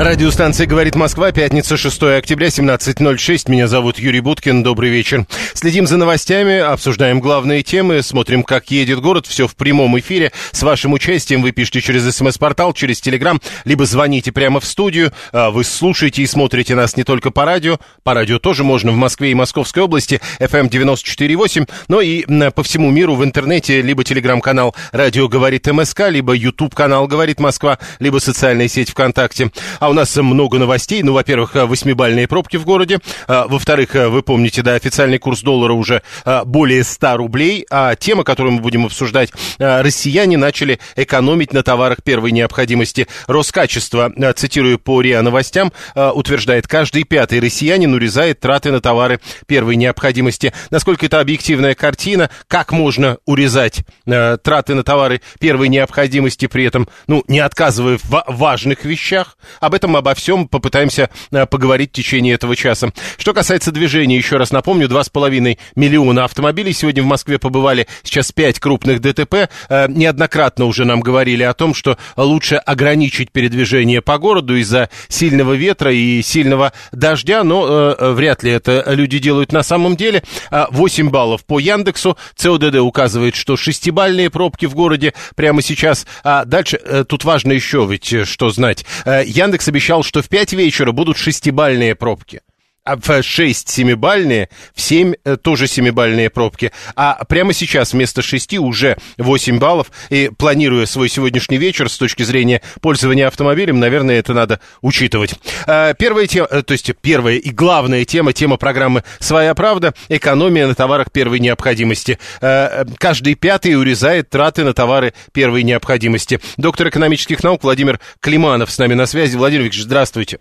Радиостанция «Говорит Москва», пятница, 6 октября, 17.06. Меня зовут Юрий Буткин. Добрый вечер. Следим за новостями, обсуждаем главные темы, смотрим, как едет город. Все в прямом эфире. С вашим участием вы пишите через смс-портал, через телеграм, либо звоните прямо в студию. А, Вы слушаете и смотрите нас не только по радио. По радио тоже можно в Москве и Московской области, FM 94.8, но и по всему миру в интернете, либо телеграм-канал «Радио говорит МСК», либо YouTube-канал «Говорит Москва», либо социальная сеть ВКонтакте. А у нас много новостей. Ну, во-первых, э, восьмибальные пробки в городе. А, Во-вторых, э, вы помните, да, официальный курс доллара уже более 100 рублей. А тема, которую мы будем обсуждать, россияне начали экономить на товарах первой необходимости. Роскачество, цитирую по РИА новостям, утверждает, каждый пятый россиянин урезает траты на товары первой необходимости. Насколько это объективная картина, как можно урезать э, траты на товары первой необходимости, при этом, ну, не отказывая в ва- важных вещах. Об этом, обо всем попытаемся э, поговорить в течение этого часа. Что касается движения, еще раз напомню, 2,5 миллиона автомобилей сегодня в Москве побывали, сейчас 5 крупных ДТП. Э, неоднократно уже нам говорили о том, что лучше ограничить передвижение по городу из-за сильного ветра и сильного дождя, но э, вряд ли это люди делают на самом деле. А, 8 баллов по Яндексу. ЦОДД указывает, что шестибальные пробки в городе прямо сейчас. А дальше тут важно еще ведь что знать. Яндекс обещал, что в 5 вечера будут шестибальные пробки. А в 6 семибальные, в 7 э, тоже семибальные пробки. А прямо сейчас вместо 6 уже 8 баллов. И планируя свой сегодняшний вечер с точки зрения пользования автомобилем, наверное, это надо учитывать. А, Первая тема, э, то есть первая и главная тема, тема программы «Своя правда» – экономия на товарах первой необходимости. Э, Каждый пятый урезает траты на товары первой необходимости. Доктор экономических наук Владимир Климанов с нами на связи. Владимир Викторович, здравствуйте.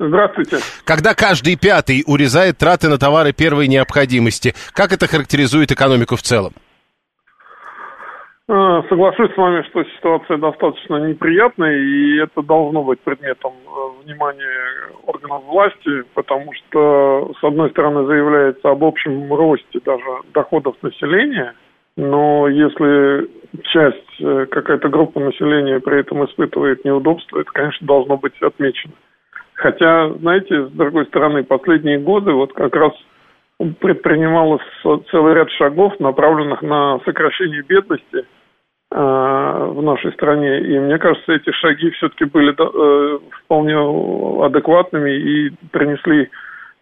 Здравствуйте. Когда каждый пятый урезает траты на товары первой необходимости, как это характеризует экономику в целом? Э, Соглашусь с вами, что ситуация достаточно неприятная, и это должно быть предметом э, внимания органов власти, потому что, с одной стороны, заявляется об общем росте даже доходов населения, но если часть, э, какая-то группа населения при этом испытывает неудобства, это, конечно, должно быть отмечено. Хотя, знаете, с другой стороны, последние годы вот как раз предпринималось целый ряд шагов, направленных на сокращение бедности – в нашей стране. И мне кажется, эти шаги все-таки были э, вполне адекватными и принесли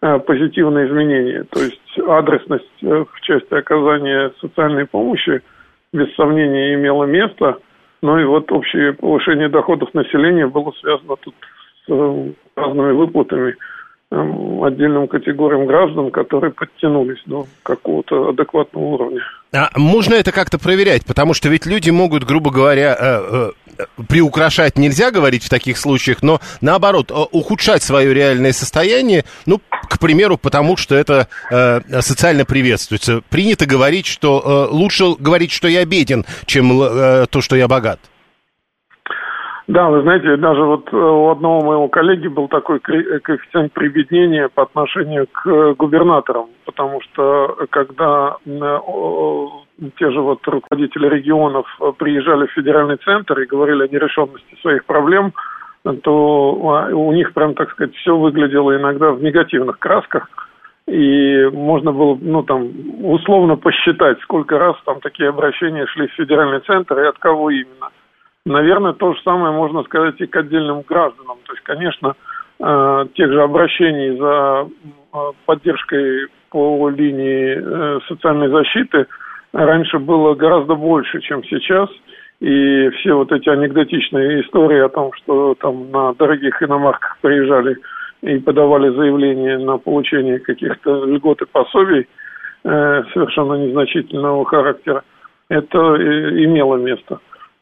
э, позитивные изменения. То есть адресность э, в части оказания социальной помощи без сомнения имела место. Ну и вот общее повышение доходов населения было связано тут разными выплатами э, отдельным категориям граждан, которые подтянулись до какого-то адекватного уровня. А можно это как-то проверять? Потому что ведь люди могут, грубо говоря, э, э, приукрашать нельзя говорить в таких случаях, но наоборот, э, ухудшать свое реальное состояние, ну, к примеру, потому что это э, социально приветствуется. Принято говорить, что э, лучше говорить, что я беден, чем э, то, что я богат. Да, вы знаете, даже вот у одного моего коллеги был такой коэффициент прибеднения по отношению к губернаторам, потому что когда те же вот руководители регионов приезжали в федеральный центр и говорили о нерешенности своих проблем, то у них прям, так сказать, все выглядело иногда в негативных красках, и можно было, ну, там, условно посчитать, сколько раз там такие обращения шли в федеральный центр и от кого именно. Наверное, то же самое можно сказать и к отдельным гражданам. То есть, конечно, э, тех же обращений за э, поддержкой по линии э, социальной защиты раньше было гораздо больше, чем сейчас. И все вот эти анекдотичные истории о том, что там на дорогих иномарках приезжали и подавали заявления на получение каких-то льгот и пособий, совершенно незначительного характера, это имело место.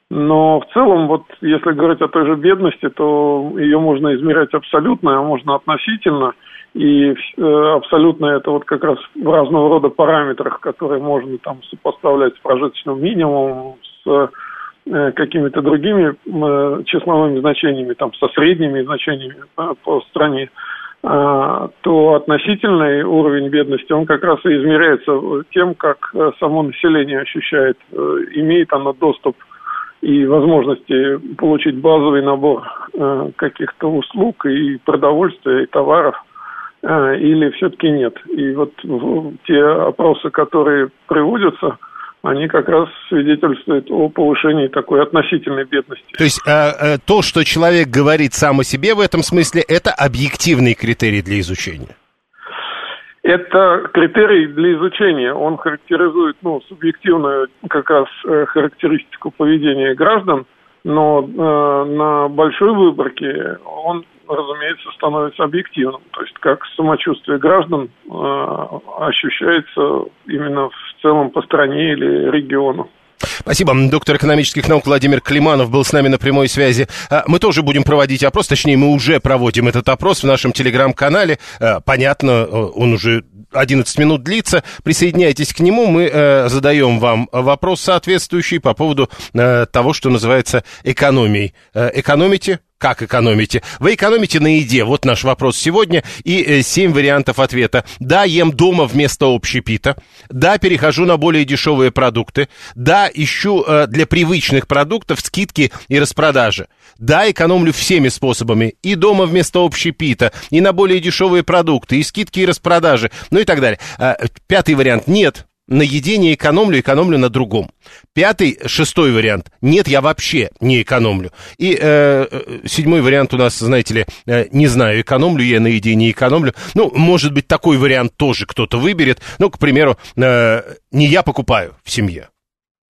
Но в целом, вот если говорить о той же бедности, то ее можно измерять абсолютно, а можно относительно. И э, абсолютно это вот как раз в разного рода параметрах, которые можно там сопоставлять с прожиточным минимумом, с э, какими-то другими э, числовыми значениями, там, со средними значениями по стране, а, то относительный уровень бедности, он как раз и измеряется тем, как само население ощущает, имеет оно доступ и возможности получить базовый набор э, каких-то услуг и продовольствия, и товаров, э, или все-таки нет. И вот те опросы, которые приводятся, они как раз свидетельствуют о повышении такой относительной бедности. То есть э, то, что человек говорит сам о себе в этом смысле, это объективный критерий для изучения? Это критерий для изучения. Он характеризует ну, субъективную как раз э, характеристику поведения граждан, но э, на большой выборке он, разумеется, становится объективным. То есть как самочувствие граждан э, ощущается именно в целом по стране или региону. Спасибо. Доктор экономических наук Владимир Климанов был с нами на прямой связи. А, мы тоже будем проводить опрос, точнее, мы уже проводим этот опрос в нашем телеграм-канале. А, понятно, он уже 11 минут длится. Присоединяйтесь к нему. Мы э, задаем вам вопрос соответствующий по поводу э, того, что называется экономией. Э, экономите? Как экономите? Вы экономите на еде? Вот наш вопрос сегодня. И э, семь вариантов ответа. Да, ем дома вместо общепита. Да, перехожу на более дешевые продукты. Да, ищу э, для привычных продуктов скидки и распродажи. Да, экономлю всеми способами. И дома вместо общепита, и на более дешевые продукты, и скидки и распродажи, ну и так далее. Э, пятый вариант. Нет, на еде не экономлю, экономлю на другом. Пятый, шестой вариант. Нет, я вообще не экономлю. И э, э, седьмой вариант у нас, знаете ли, э, не знаю, экономлю я на еде, не экономлю. Ну, может быть, такой вариант тоже кто-то выберет. Ну, к примеру, э, не я покупаю в семье.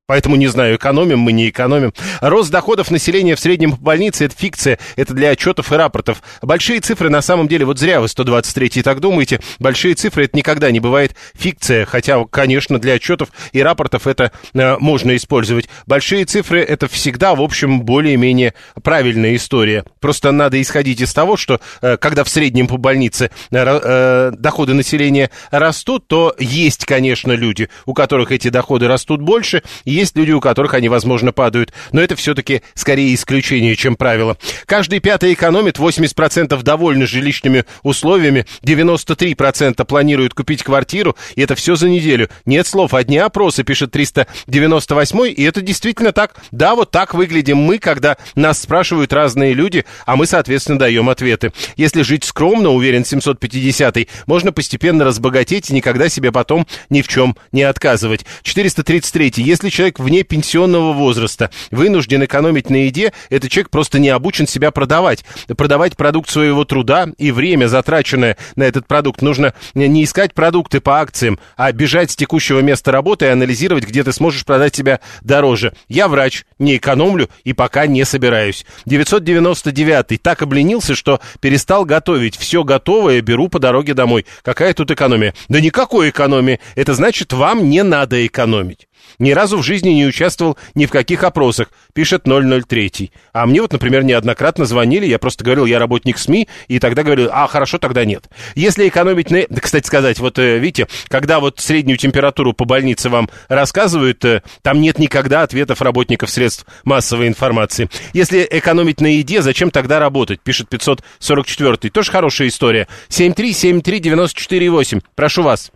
Поэтому не знаю, экономим мы, не экономим. Рост доходов населения в среднем по больнице – это фикция, это для отчетов и рапортов. Большие цифры на самом деле, вот зря вы 123-й так думаете, большие цифры – это никогда не бывает фикция, хотя, конечно, для отчетов и рапортов это э, можно использовать. Большие цифры – это всегда, в общем, более-менее правильная история. Просто надо исходить из того, что э, когда в среднем по больнице э, э, доходы населения растут, то есть, конечно, люди, у которых эти доходы растут больше – есть люди, у которых они, возможно, падают, но это все-таки скорее исключение, чем правило. Каждый пятый экономит, 80% довольны жилищными условиями, 93% планируют купить квартиру, и это все за неделю. Нет слов, одни опросы, пишет 398 и это действительно так. Да, вот так выглядим мы, когда нас спрашивают разные люди, а мы, соответственно, даем ответы. Если жить скромно, уверен 750 можно постепенно разбогатеть и никогда себе потом ни в чем не отказывать. 433 если человек человек вне пенсионного возраста вынужден экономить на еде, этот человек просто не обучен себя продавать. Продавать продукт своего труда и время, затраченное на этот продукт, нужно не искать продукты по акциям, а бежать с текущего места работы и анализировать, где ты сможешь продать себя дороже. Я врач, не экономлю и пока не собираюсь. 999 так обленился, что перестал готовить. Все готовое беру по дороге домой. Какая тут экономия? Да никакой экономии. Это значит, вам не надо экономить. Ни разу в жизни не участвовал ни в каких опросах, пишет 003. А мне вот, например, неоднократно звонили, я просто говорил, я работник СМИ, и тогда говорил, а, хорошо, тогда нет. Если экономить на... Кстати сказать, вот э, видите, когда вот среднюю температуру по больнице вам рассказывают, э, там нет никогда ответов работников средств массовой информации. Если экономить на еде, зачем тогда работать, пишет 544. Тоже хорошая история. 7373948. Прошу вас.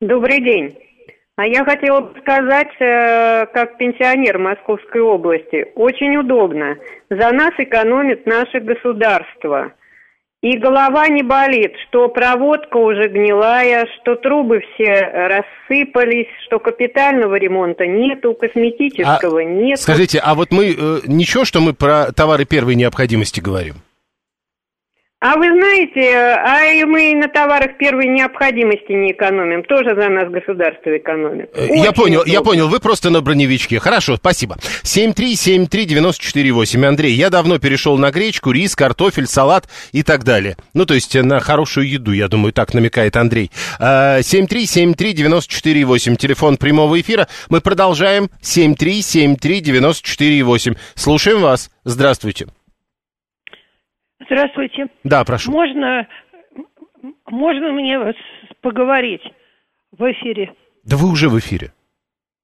Добрый день. А я хотела бы сказать, э, как пенсионер Московской области, очень удобно. За нас экономит наше государство. И голова не болит, что проводка уже гнилая, что трубы все рассыпались, что капитального ремонта нету, косметического а, нет. Скажите, а вот мы, э, ничего, что мы про товары первой необходимости говорим? А вы знаете, а и мы на товарах первой необходимости не экономим. Тоже за нас государство экономит. Э, я понял, удобно. я понял. Вы просто на броневичке. Хорошо, спасибо. 7373948. Андрей, я давно перешел на гречку, рис, картофель, салат и так далее. Ну, то есть на хорошую еду, я думаю, так намекает Андрей. 7373948. А, Телефон прямого эфира. Мы продолжаем. 7373948. Слушаем вас. Здравствуйте. Здравствуйте. Да, прошу. Можно, можно мне поговорить в эфире? Да вы уже в эфире.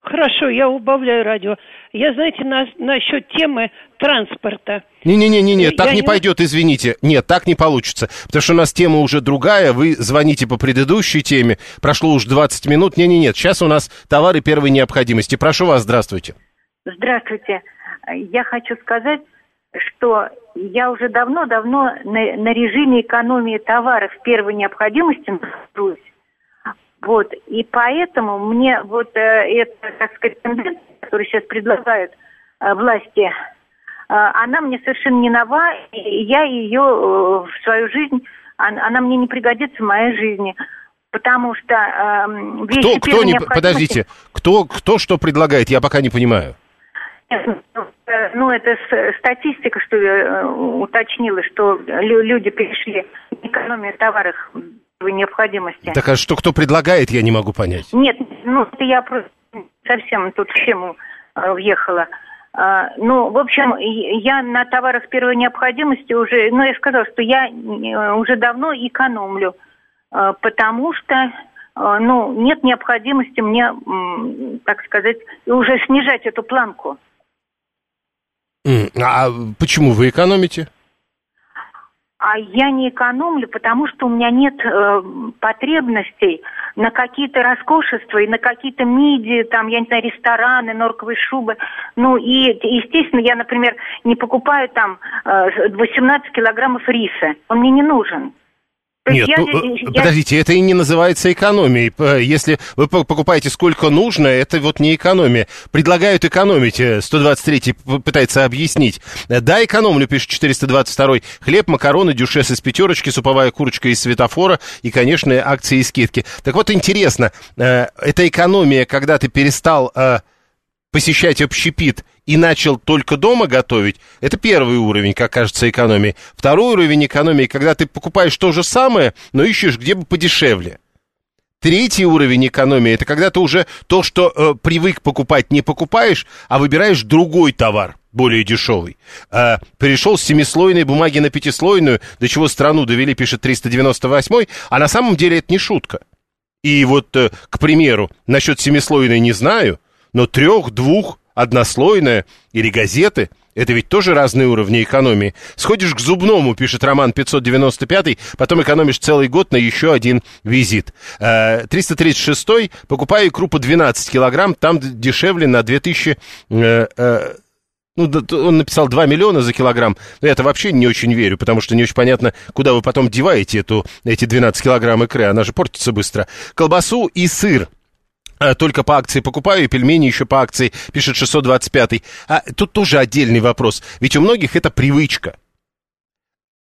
Хорошо, я убавляю радио. Я, знаете, на, насчет темы транспорта. Не-не-не-не, так не, не пойдет, извините. Нет, так не получится. Потому что у нас тема уже другая. Вы звоните по предыдущей теме. Прошло уже 20 минут. Не-не-нет, сейчас у нас товары первой необходимости. Прошу вас, здравствуйте. Здравствуйте. Я хочу сказать, что я уже давно-давно на, на режиме экономии товаров первой необходимости нахожусь. Вот, и поэтому мне вот э, эта, так сказать, тенденция, которую сейчас предлагают э, власти, э, она мне совершенно не нова, и я ее э, в свою жизнь, она, она мне не пригодится в моей жизни. Потому что э, вещи кто, кто не, подождите, кто, кто что предлагает, я пока не понимаю. Ну, это статистика, что я э, уточнила, что люди перешли в экономию товаров необходимости. Так а что кто предлагает, я не могу понять. Нет, ну, это я просто совсем тут в тему э, въехала. А, ну, в общем, я на товарах первой необходимости уже, ну, я сказала, что я э, уже давно экономлю, потому что ну, нет необходимости мне, так сказать, уже снижать эту планку. А почему вы экономите? А я не экономлю, потому что у меня нет э, потребностей на какие-то роскошества и на какие-то миди, там, я не знаю, рестораны, норковые шубы. Ну и, естественно, я, например, не покупаю там э, 18 килограммов риса. Он мне не нужен. Нет, я, ну, я... подождите, это и не называется экономией. Если вы покупаете сколько нужно, это вот не экономия. Предлагают экономить, 123-й э, пытается объяснить. Да, экономлю, пишет 422-й. Хлеб, макароны, дюшес из пятерочки, суповая курочка из светофора и, конечно, акции и скидки. Так вот, интересно, э, это экономия, когда ты перестал э, посещать общепит и начал только дома готовить, это первый уровень, как кажется, экономии. Второй уровень экономии, когда ты покупаешь то же самое, но ищешь где бы подешевле. Третий уровень экономии это когда ты уже то, что э, привык покупать, не покупаешь, а выбираешь другой товар, более дешевый. Э, перешел с семислойной бумаги на пятислойную, до чего страну довели, пишет 398 а на самом деле это не шутка. И вот, э, к примеру, насчет семислойной не знаю, но трех, двух, однослойная или газеты – это ведь тоже разные уровни экономии. Сходишь к зубному, пишет Роман 595, потом экономишь целый год на еще один визит. 336 э, покупаю икру по 12 килограмм, там дешевле на 2000... Э, э, ну, он написал 2 миллиона за килограмм. Но я-то вообще не очень верю, потому что не очень понятно, куда вы потом деваете эту, эти 12 килограмм икры. Она же портится быстро. Колбасу и сыр только по акции покупаю, и пельмени еще по акции, пишет 625-й. А тут тоже отдельный вопрос. Ведь у многих это привычка.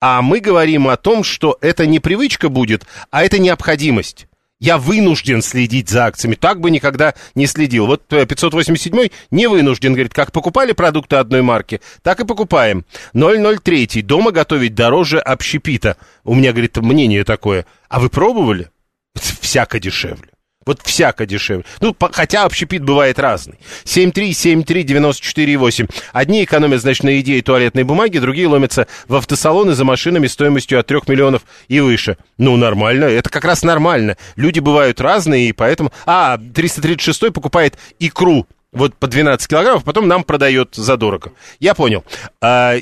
А мы говорим о том, что это не привычка будет, а это необходимость. Я вынужден следить за акциями. Так бы никогда не следил. Вот 587 э, не вынужден. Говорит, как покупали продукты одной марки, так и покупаем. 003. Дома готовить дороже общепита. У меня, говорит, мнение такое. А вы пробовали? Всяко дешевле. Вот всяко дешевле. Ну, по, хотя общепит бывает разный. 7373948. Одни экономят, значит, на идее туалетной бумаги, другие ломятся в автосалоны за машинами стоимостью от 3 миллионов и выше. Ну, нормально. Это как раз нормально. Люди бывают разные, и поэтому... А, 336 покупает икру вот по 12 килограммов, потом нам продает задорого. Я понял. А, э,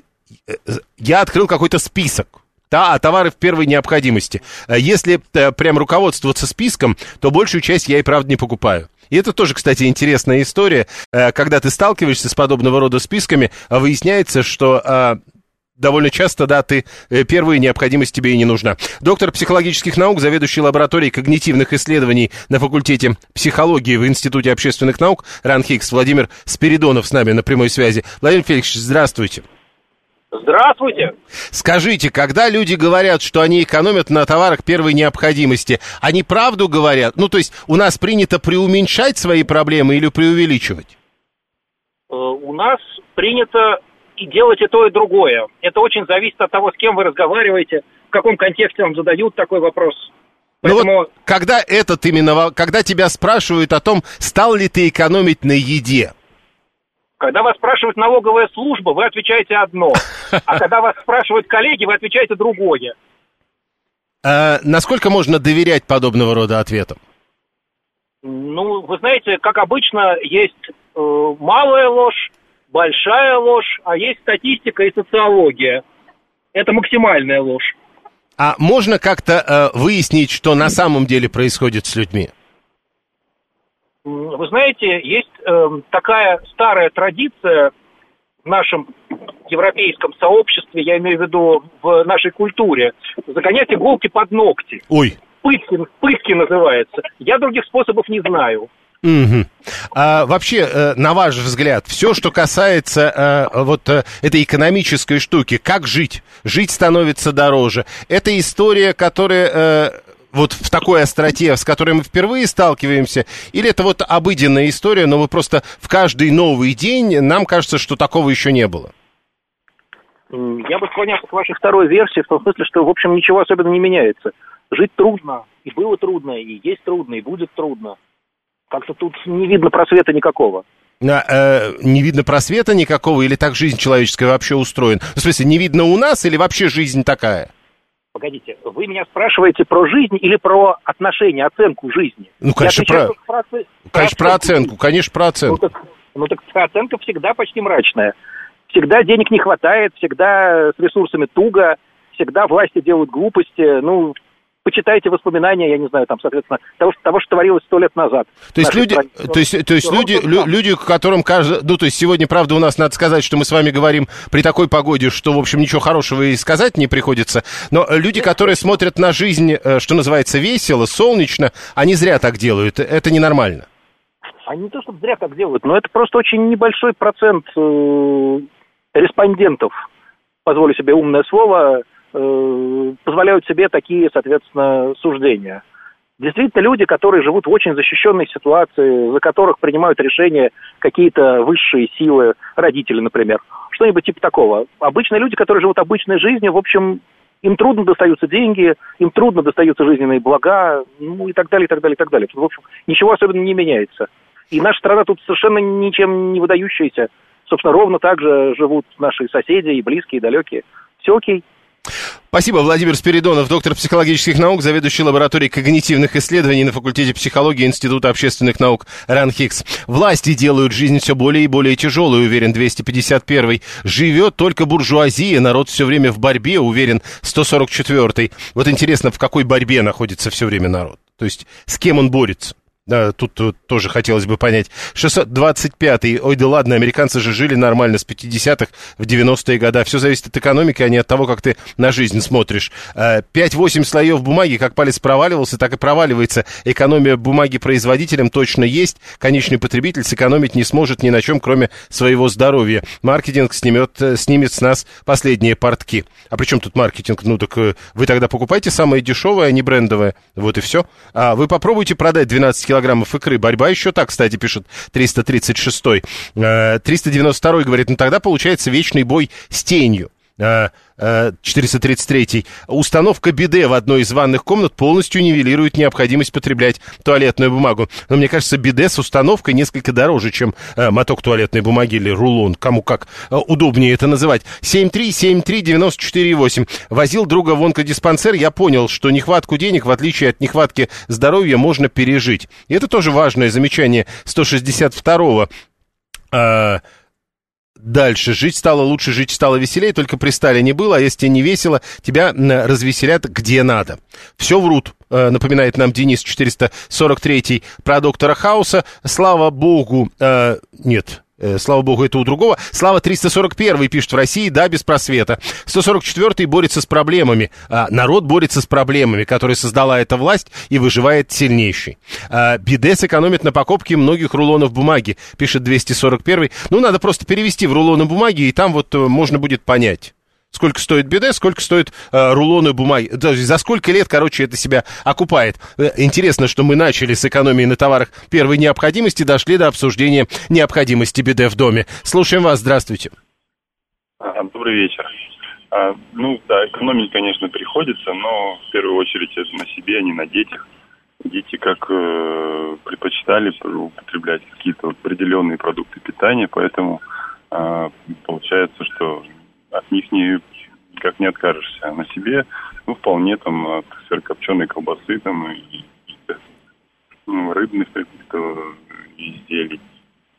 я открыл какой-то список да, а товары в первой необходимости. Э, если э, прям руководствоваться списком, то большую часть я и правда не покупаю. И это тоже, кстати, интересная история. Э, когда ты сталкиваешься с подобного рода списками, выясняется, что довольно часто, да, ты первая необходимость тебе и не нужна. Доктор психологических наук, заведующий лабораторией когнитивных исследований на факультете психологии в Институте общественных наук РАНХИКС Владимир Спиридонов с нами на прямой связи. Владимир Феликсович, здравствуйте. Здравствуйте. Скажите, когда люди говорят, что они экономят на товарах первой необходимости, они правду говорят? Ну, то есть у нас принято преуменьшать свои проблемы или преувеличивать? Э, у нас принято и делать и то, и другое. Это очень зависит от того, с кем вы разговариваете, в каком контексте вам задают такой вопрос. Поэтому... Ну вот, когда этот именно, когда тебя спрашивают о том, стал ли ты экономить на еде, когда вас спрашивает налоговая служба, вы отвечаете одно. А когда вас спрашивают коллеги, вы отвечаете другое. А, насколько можно доверять подобного рода ответам? Ну, вы знаете, как обычно, есть э, малая ложь, большая ложь, а есть статистика и социология. Это максимальная ложь. А можно как-то э, выяснить, что на самом деле происходит с людьми? Вы знаете, есть э, такая старая традиция в нашем европейском сообществе, я имею в виду в нашей культуре, загонять иголки под ногти. Ой. Пытки, пытки называется. Я других способов не знаю. Угу. А, вообще, э, на ваш взгляд, все, что касается э, вот э, этой экономической штуки, как жить? Жить становится дороже. Это история, которая вот в такой остроте, с которой мы впервые сталкиваемся, или это вот обыденная история, но мы просто в каждый новый день, нам кажется, что такого еще не было? Я бы склонялся к вашей второй версии, в том смысле, что, в общем, ничего особенно не меняется. Жить трудно, и было трудно, и есть трудно, и будет трудно. Как-то тут не видно просвета никакого. А, э, не видно просвета никакого, или так жизнь человеческая вообще устроена? В смысле, не видно у нас, или вообще жизнь такая? Погодите, вы меня спрашиваете про жизнь или про отношение, оценку жизни? Ну, конечно, про... Про, про, конечно, про оценку, конечно, про оценку. Ну так, ну, так оценка всегда почти мрачная. Всегда денег не хватает, всегда с ресурсами туго, всегда власти делают глупости. Ну, почитайте воспоминания, я не знаю, там, соответственно, того, того что творилось сто лет назад. То есть люди, то есть, то есть люди, лю, люди, которым кажется, ну, то есть сегодня, правда, у нас надо сказать, что мы с вами говорим при такой погоде, что, в общем, ничего хорошего и сказать не приходится, но люди, которые смотрят на жизнь, э, что называется, весело, солнечно, они зря так делают, это ненормально. Они не то, чтобы зря так делают, но это просто очень небольшой процент э, респондентов, позволю себе умное слово, Э, позволяют себе такие, соответственно, суждения. Действительно, люди, которые живут в очень защищенной ситуации, за которых принимают решения какие-то высшие силы, родители, например, что-нибудь типа такого. Обычные люди, которые живут обычной жизнью, в общем, им трудно достаются деньги, им трудно достаются жизненные блага, ну и так далее, и так далее, и так далее. В общем, ничего особенно не меняется. И наша страна тут совершенно ничем не выдающаяся. Собственно, ровно так же живут наши соседи и близкие, и далекие. Все окей. Спасибо, Владимир Спиридонов, доктор психологических наук, заведующий лабораторией когнитивных исследований на факультете психологии Института общественных наук РАНХИКС. Власти делают жизнь все более и более тяжелой, уверен 251 Живет только буржуазия, народ все время в борьбе, уверен 144 Вот интересно, в какой борьбе находится все время народ? То есть с кем он борется? Да, тут, тоже хотелось бы понять. 625-й. Ой, да ладно, американцы же жили нормально с 50-х в 90-е годы. Все зависит от экономики, а не от того, как ты на жизнь смотришь. 5-8 э, слоев бумаги, как палец проваливался, так и проваливается. Экономия бумаги производителям точно есть. Конечный потребитель сэкономить не сможет ни на чем, кроме своего здоровья. Маркетинг снимет, э, снимет с нас последние портки. А при чем тут маркетинг? Ну так э, вы тогда покупайте самое дешевое, а не брендовое. Вот и все. А вы попробуйте продать 12 килограмм килограммов икры. Борьба еще так, кстати, пишет 336-й. 392-й говорит, ну тогда получается вечный бой с тенью. 433. Э, э, Установка биде в одной из ванных комнат полностью нивелирует необходимость потреблять туалетную бумагу. Но мне кажется, биде с установкой несколько дороже, чем э, моток туалетной бумаги или рулон. Кому как удобнее это называть. 7373948. Возил друга в онкодиспансер. Я понял, что нехватку денег, в отличие от нехватки здоровья, можно пережить. И это тоже важное замечание 162-го. Дальше. Жить стало лучше, жить стало веселее, только при Сталине было, а если тебе не весело, тебя развеселят где надо. Все врут, э, напоминает нам Денис 443 про доктора Хауса. Слава богу, э, нет, слава богу, это у другого. Слава 341 пишет в России, да, без просвета. 144 борется с проблемами. А народ борется с проблемами, которые создала эта власть и выживает сильнейший. А, Бидес экономит на покупке многих рулонов бумаги, пишет 241 Ну, надо просто перевести в рулоны бумаги, и там вот э, можно будет понять. Сколько стоит биде, сколько стоит э, рулоны бумаги. Даже за сколько лет, короче, это себя окупает. Э, интересно, что мы начали с экономии на товарах первой необходимости, дошли до обсуждения необходимости биде в доме. Слушаем вас, здравствуйте. А, добрый вечер. А, ну, да, экономить, конечно, приходится, но в первую очередь это на себе, а не на детях. Дети как э, предпочитали употреблять какие-то определенные продукты питания, поэтому э, получается, что от них не, никак не откажешься. А на себе, ну, вполне там от сырокопченой колбасы там и, и ну, рыбных каких-то изделий.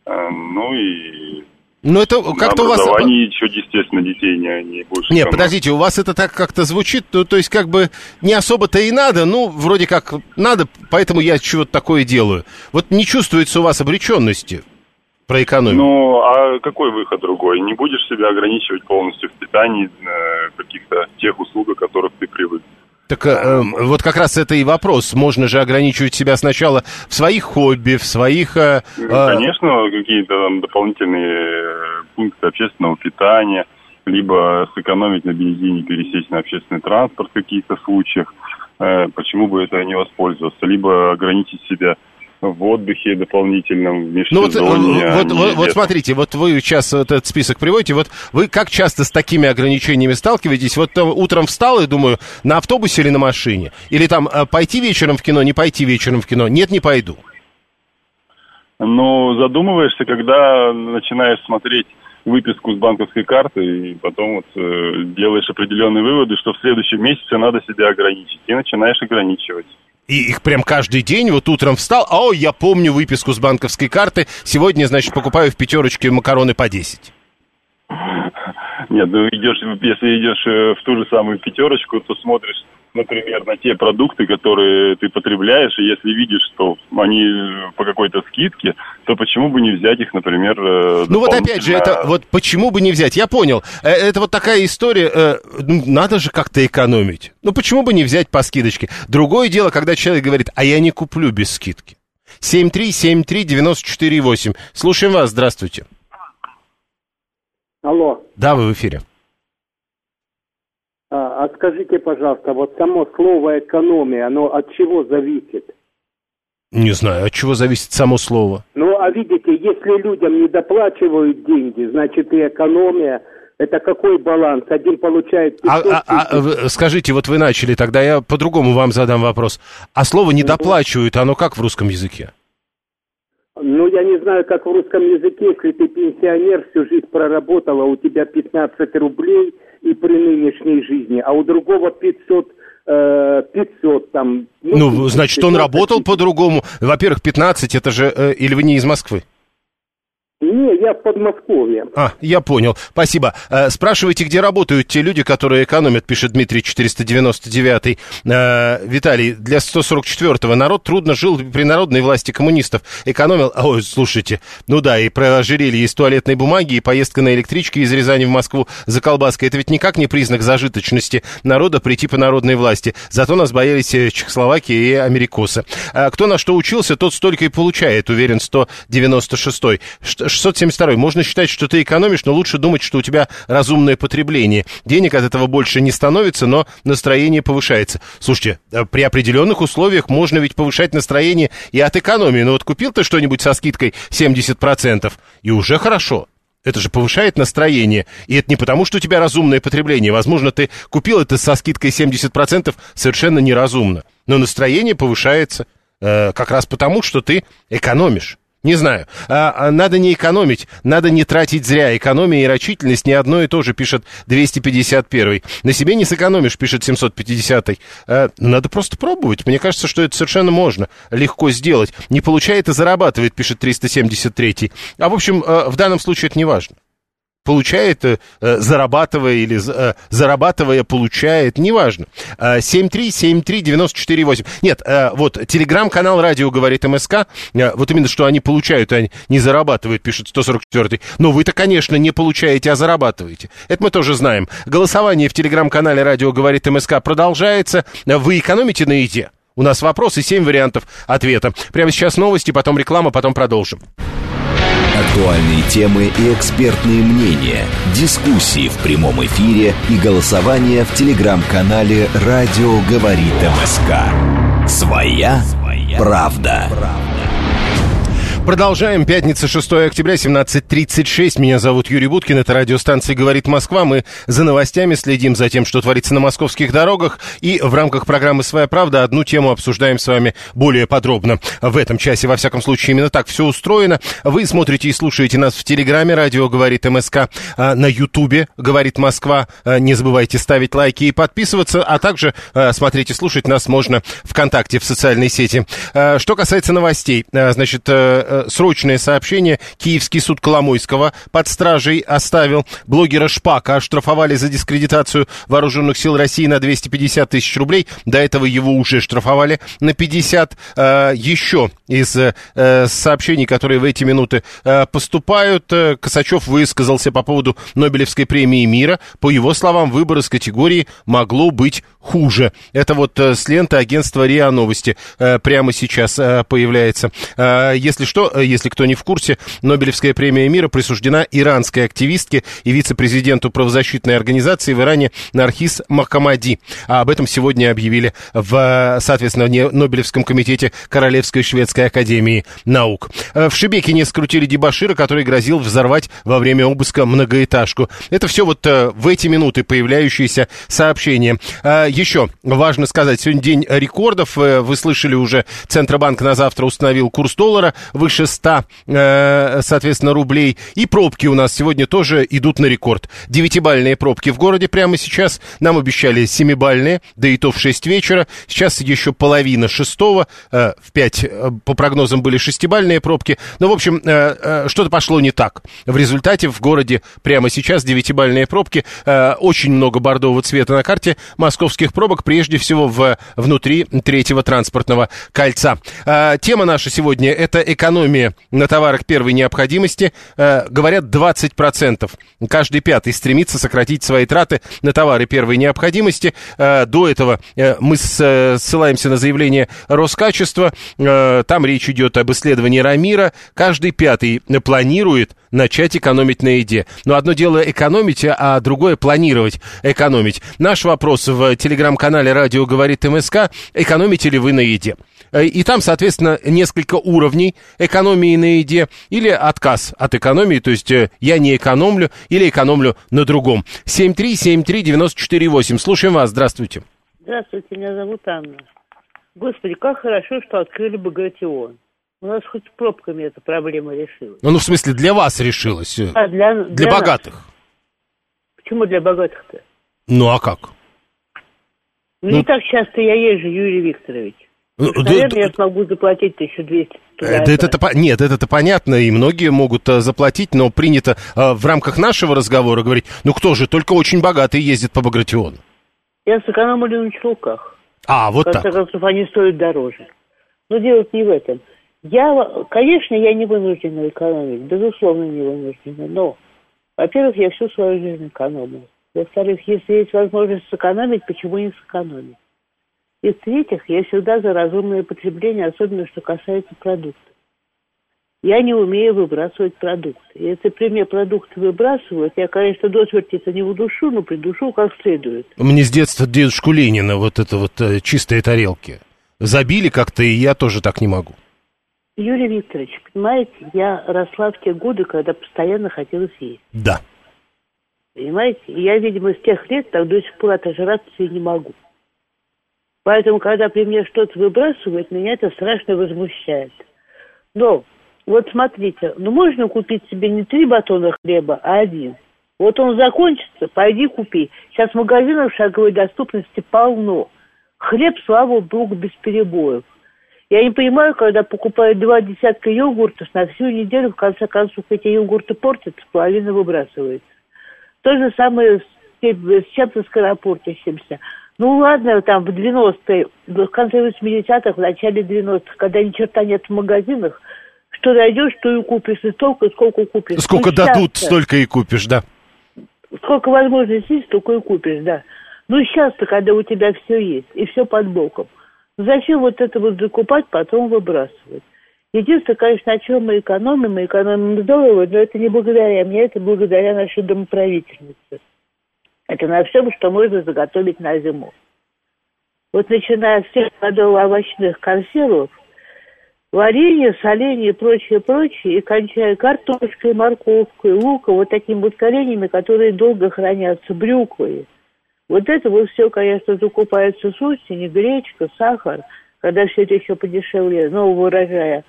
А, ну и ну, это как-то у вас... образовании еще, естественно, детей не, не больше. Нет, подождите, у вас это так как-то звучит, ну, то есть как бы не особо-то и надо, ну, вроде как надо, поэтому я чего-то такое делаю. Вот не чувствуется у вас обреченности про экономию. Ну, а какой выход другой? Не будешь себя ограничивать полностью в питании э, каких-то тех услуг, о которых ты привык. Так э, вот как раз это и вопрос. Можно же ограничивать себя сначала в своих хобби, в своих... Э, ну, Конечно, какие-то там дополнительные э, пункты общественного питания, либо сэкономить на бензине, пересесть на общественный транспорт в каких-то случаях. Э, почему бы это не воспользоваться? Либо ограничить себя в отдыхе дополнительном, в ну, вот, вот, вот, вот смотрите, вот вы сейчас вот этот список приводите, вот вы как часто с такими ограничениями сталкиваетесь? Вот там, утром встал и думаю, на автобусе или на машине? Или там э, пойти вечером в кино, не пойти вечером в кино? Нет, не пойду. Ну, задумываешься, когда начинаешь смотреть выписку с банковской карты, и потом вот э, делаешь определенные выводы, что в следующем месяце надо себя ограничить, и начинаешь ограничивать. И их прям каждый день, вот утром встал, а, я помню выписку с банковской карты, сегодня, значит, покупаю в пятерочке макароны по 10. Нет, ну идешь, если идешь э, в ту же самую пятерочку, то смотришь например, на те продукты, которые ты потребляешь, и если видишь, что они по какой-то скидке, то почему бы не взять их, например, э, Ну вот опять же, это вот почему бы не взять? Я понял. Э, это вот такая история, э, ну, надо же как-то экономить. Ну почему бы не взять по скидочке? Другое дело, когда человек говорит, а я не куплю без скидки. 7373948. Слушаем вас, здравствуйте. Алло. Да, вы в эфире. А, а скажите, пожалуйста, вот само слово экономия, оно от чего зависит? Не знаю, от чего зависит само слово. Ну, а видите, если людям не доплачивают деньги, значит и экономия. Это какой баланс? Один получает 500 а, а, а, Скажите, вот вы начали, тогда я по-другому вам задам вопрос. А слово «недоплачивают», оно как в русском языке? Я не знаю, как в русском языке, если ты пенсионер, всю жизнь проработала, у тебя 15 рублей – и при нынешней жизни, а у другого 500 500 э, там. Ну, ну значит, он работал по-другому. Во-первых, 15, это же, э, или вы не из Москвы? Не, я в Подмосковье. А, я понял. Спасибо. Э, спрашивайте, где работают те люди, которые экономят, пишет Дмитрий 499. Э, Виталий, для 144-го народ трудно жил при народной власти коммунистов. Экономил... Ой, слушайте, ну да, и про ожерелье из туалетной бумаги, и поездка на электричке из Рязани в Москву за колбаской. Это ведь никак не признак зажиточности народа прийти по народной власти. Зато нас боялись э, Чехословакия и америкосы. Кто на что учился, тот столько и получает, уверен 196-й. 672. Можно считать, что ты экономишь, но лучше думать, что у тебя разумное потребление. Денег от этого больше не становится, но настроение повышается. Слушайте, э, при определенных условиях можно ведь повышать настроение и от экономии. Ну вот купил ты что-нибудь со скидкой 70%, и уже хорошо. Это же повышает настроение. И это не потому, что у тебя разумное потребление. Возможно, ты купил это со скидкой 70% совершенно неразумно. Но настроение повышается э, как раз потому, что ты экономишь. Не знаю. А, а, надо не экономить, надо не тратить зря. Экономия и рачительность не одно и то же, пишет 251. На себе не сэкономишь, пишет 750. А, надо просто пробовать. Мне кажется, что это совершенно можно легко сделать. Не получает и зарабатывает, пишет 373. А в общем, а, в данном случае это не важно получает, э, зарабатывая или э, зарабатывая, получает, неважно. 7373948. Э, Нет, э, вот, телеграм-канал радио говорит МСК, э, вот именно, что они получают, они не зарабатывают, пишет 144 Но вы-то, конечно, не получаете, а зарабатываете. Это мы тоже знаем. Голосование в телеграм-канале радио говорит МСК продолжается. Вы экономите на еде? У нас вопросы, семь вариантов ответа. Прямо сейчас новости, потом реклама, потом продолжим. Актуальные темы и экспертные мнения, дискуссии в прямом эфире и голосование в телеграм-канале «Радио говорит МСК». Своя правда. Продолжаем. Пятница, 6 октября, 17.36. Меня зовут Юрий Буткин. Это радиостанция «Говорит Москва». Мы за новостями следим за тем, что творится на московских дорогах. И в рамках программы «Своя правда» одну тему обсуждаем с вами более подробно. В этом часе, во всяком случае, именно так все устроено. Вы смотрите и слушаете нас в Телеграме. Радио «Говорит МСК». А на Ютубе «Говорит Москва». А, не забывайте ставить лайки и подписываться. А также а, смотреть и слушать нас можно ВКонтакте, в социальной сети. Что касается новостей, значит, Э, срочное сообщение. Киевский суд Коломойского под стражей оставил. Блогера Шпака оштрафовали за дискредитацию вооруженных сил России на 250 тысяч рублей. До этого его уже штрафовали на 50. Э, еще из э, сообщений, которые в эти минуты поступают, Косачев высказался по поводу Нобелевской премии мира. По его словам, выбор из категории могло быть хуже. Это вот с ленты агентства РИА Новости прямо сейчас появляется. Если что, э, если кто не в курсе, Нобелевская премия мира присуждена иранской активистке и вице-президенту правозащитной организации в Иране Нархис Махамади. А об этом сегодня объявили в, соответственно, Нобелевском комитете Королевской шведской академии наук. Э, в Шебекине скрутили дебашира, который грозил взорвать во время обыска многоэтажку. Это все вот э, в эти минуты появляющиеся сообщения. Еще важно сказать, сегодня день рекордов. Вы слышали уже, Центробанк на завтра установил курс доллара выше выше 100, э, соответственно, рублей. И пробки у нас сегодня тоже идут на рекорд. Девятибальные пробки в городе прямо сейчас. Нам обещали семибальные, да и то в 6 вечера. Сейчас еще половина шестого. Э, в 5 э, по прогнозам были шестибальные пробки. Но, в общем, что-то пошло не так. В результате в городе прямо сейчас девятибальные пробки. Очень много бордового цвета на карте московских пробок, прежде всего в, внутри третьего транспортного кольца. Тема наша сегодня – это экономия на товарах первой необходимости, э, говорят, 20%. Каждый пятый стремится сократить свои траты на товары первой необходимости. Э, до этого э, мы с, ссылаемся на заявление Роскачества. Э, там речь идет об исследовании Рамира. Каждый пятый планирует начать экономить на еде. Но одно дело экономить, а другое планировать экономить. Наш вопрос в телеграм-канале «Радио говорит МСК» – экономите ли вы на еде? Э, и там, соответственно, несколько уровней экономии на еде или отказ от экономии, то есть э, я не экономлю или экономлю на другом. 7373948. Слушаем вас. Здравствуйте. Здравствуйте, меня зовут Анна. Господи, как хорошо, что открыли Багратион. У нас хоть пробками эта проблема решилась. Ну, ну в смысле, для вас решилась? Э, а, для, для, для богатых. Нас. Почему для богатых-то? Ну, а как? Ну, ну, не так часто я езжу, Юрий Викторович. Ну, Наверное, да, я смогу заплатить 1200. Это, это, это, нет, это-то понятно, и многие могут а, заплатить, но принято а, в рамках нашего разговора говорить, ну кто же, только очень богатые ездят по Багратиону. Я сэкономлю на чулках. А, вот так. В конце концов, они стоят дороже. Но дело не в этом. Я, конечно, я не вынуждена экономить, безусловно, не вынуждена, но, во-первых, я всю свою жизнь экономила. Во-вторых, если есть возможность сэкономить, почему не сэкономить? И в-третьих, я всегда за разумное потребление, особенно что касается продуктов. Я не умею выбрасывать продукты. Если при мне продукты выбрасывают, я, конечно, до смерти это не удушу, но придушу как следует. Мне с детства дедушку Ленина вот это вот э, чистые тарелки забили как-то, и я тоже так не могу. Юрий Викторович, понимаете, я росла в те годы, когда постоянно хотела съесть. Да. Понимаете? Я, видимо, с тех лет так до сих пор отожраться и не могу. Поэтому, когда при мне что-то выбрасывают, меня это страшно возмущает. Но, вот смотрите, ну можно купить себе не три батона хлеба, а один. Вот он закончится, пойди купи. Сейчас магазинов шаговой доступности полно. Хлеб, слава богу, без перебоев. Я не понимаю, когда покупают два десятка йогуртов на всю неделю, в конце концов, эти йогурты портятся, половина выбрасывается. То же самое с, с чем-то скоропортящимся. Ну ладно, там в 90-е, в конце 80-х, в начале 90-х, когда ни черта нет в магазинах, что найдешь, то и купишь, и столько, сколько купишь. Сколько ну, дадут, столько и купишь, да. Сколько возможностей есть, столько и купишь, да. Ну сейчас-то, когда у тебя все есть, и все под боком. Зачем вот это вот закупать, потом выбрасывать? Единственное, конечно, о чем мы экономим, мы экономим здорово, но это не благодаря мне, это благодаря нашей домоправительнице. Это на всем, что можно заготовить на зиму. Вот начиная с всех годов овощных консервов, варенье, соленье и прочее, прочее, и кончая картошкой, морковкой, луком, вот такими вот кореньями, которые долго хранятся, брюквой. Вот это вот все, конечно, закупается с осени, гречка, сахар, когда все это еще подешевле нового урожая.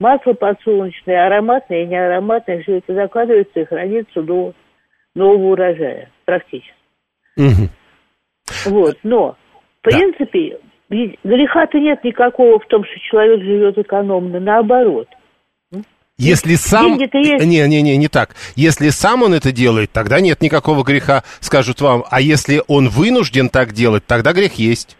Масло подсолнечное, ароматное и неароматное, все это закладывается и хранится до нового урожая практически. Мгм. Вот, но, в принципе, ведь греха-то нет никакого в том, что человек живет экономно, наоборот. Если сам... Не, не, не, не так. Если сам он это делает, тогда нет никакого греха, скажут вам. А если он вынужден так делать, тогда грех есть.